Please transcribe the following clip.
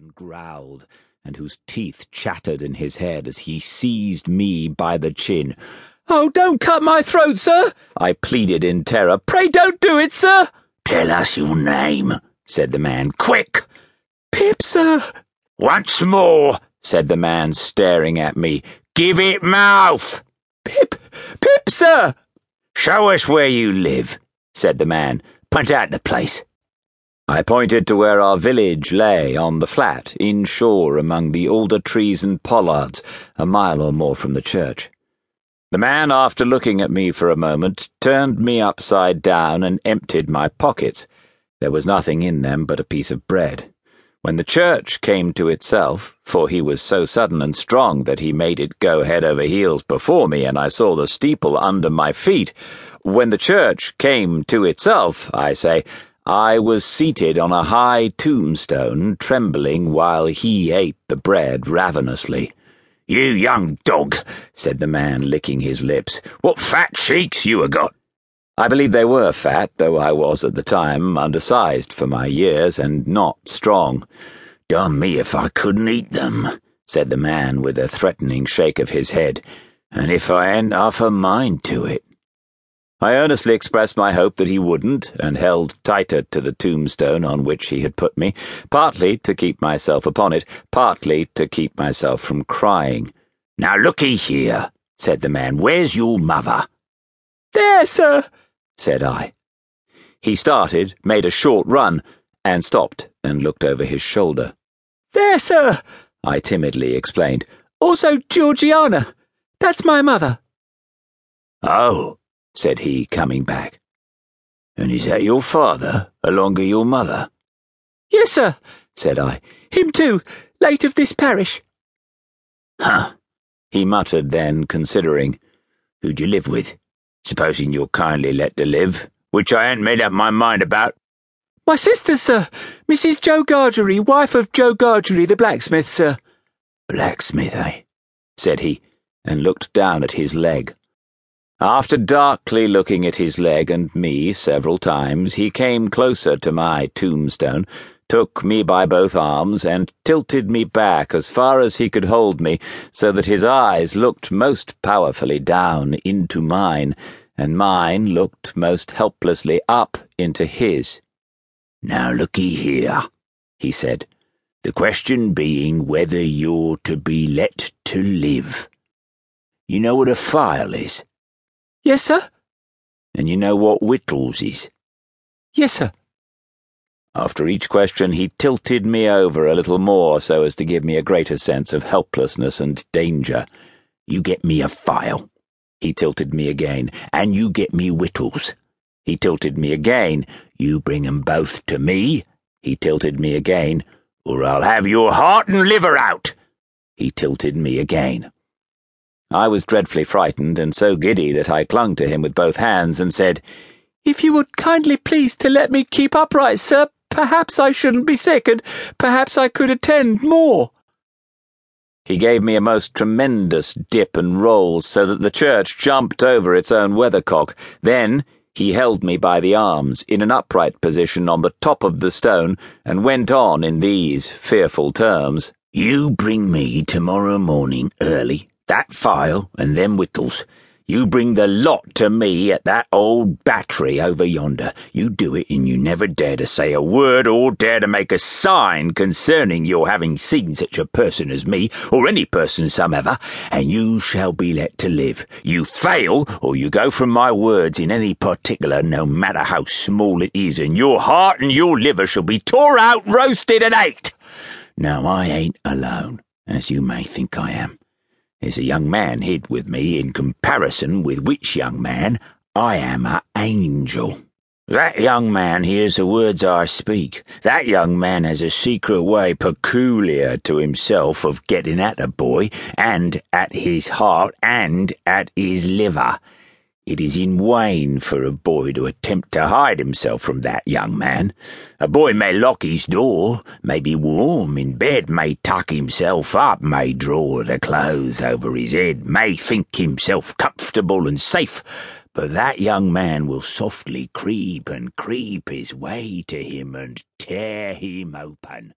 and growled, and whose teeth chattered in his head as he seized me by the chin. Oh, don't cut my throat, sir! I pleaded in terror. Pray don't do it, sir! Tell us your name, said the man. Quick! Pip, sir. Once more, said the man, staring at me. Give it mouth! Pip, Pip, sir! Show us where you live, said the man. Point out the place. I pointed to where our village lay on the flat, inshore among the alder trees and pollards, a mile or more from the church. The man, after looking at me for a moment, turned me upside down and emptied my pockets. There was nothing in them but a piece of bread. When the church came to itself, for he was so sudden and strong that he made it go head over heels before me, and I saw the steeple under my feet, when the church came to itself, I say, I was seated on a high tombstone, trembling while he ate the bread ravenously. You young dog, said the man, licking his lips, what fat cheeks you have got. I believe they were fat, though I was at the time undersized for my years and not strong. Darn me if I couldn't eat them, said the man with a threatening shake of his head, and if I hadn't half a mind to it. I earnestly expressed my hope that he wouldn't, and held tighter to the tombstone on which he had put me, partly to keep myself upon it, partly to keep myself from crying. Now looky here, said the man, where's your mother? There, sir, said I. He started, made a short run, and stopped and looked over his shoulder. There, sir, I timidly explained. Also Georgiana. That's my mother. Oh, said he, coming back. And is that your father, along of your mother? Yes, sir, said I. Him too, late of this parish. Huh, he muttered then, considering. Who'd you live with? Supposing you're kindly let to live, which I ain't made up my mind about. My sister, sir, Mrs. Joe Gargery, wife of Joe Gargery, the blacksmith, sir. Blacksmith, eh? said he, and looked down at his leg. After darkly looking at his leg and me several times, he came closer to my tombstone, took me by both arms, and tilted me back as far as he could hold me, so that his eyes looked most powerfully down into mine, and mine looked most helplessly up into his. Now looky here, he said, the question being whether you're to be let to live. You know what a file is? Yes, sir. And you know what Whittles is? Yes, sir. After each question, he tilted me over a little more so as to give me a greater sense of helplessness and danger. You get me a file. He tilted me again. And you get me Whittles. He tilted me again. You bring 'em both to me. He tilted me again. Or I'll have your heart and liver out. He tilted me again. I was dreadfully frightened and so giddy that I clung to him with both hands and said, If you would kindly please to let me keep upright, sir, perhaps I shouldn't be sick, and perhaps I could attend more. He gave me a most tremendous dip and roll so that the church jumped over its own weathercock. Then he held me by the arms in an upright position on the top of the stone and went on in these fearful terms. You bring me tomorrow morning early that file and them whittles. You bring the lot to me at that old battery over yonder. You do it, and you never dare to say a word or dare to make a sign concerning your having seen such a person as me, or any person somever, and you shall be let to live. You fail, or you go from my words in any particular, no matter how small it is, and your heart and your liver shall be tore out, roasted, and ate. Now I ain't alone, as you may think I am. There's a young man hid with me, in comparison with which young man I am a angel. That young man hears the words I speak. That young man has a secret way peculiar to himself of getting at a boy, and at his heart, and at his liver. It is in vain for a boy to attempt to hide himself from that young man. A boy may lock his door, may be warm in bed, may tuck himself up, may draw the clothes over his head, may think himself comfortable and safe, but that young man will softly creep and creep his way to him and tear him open.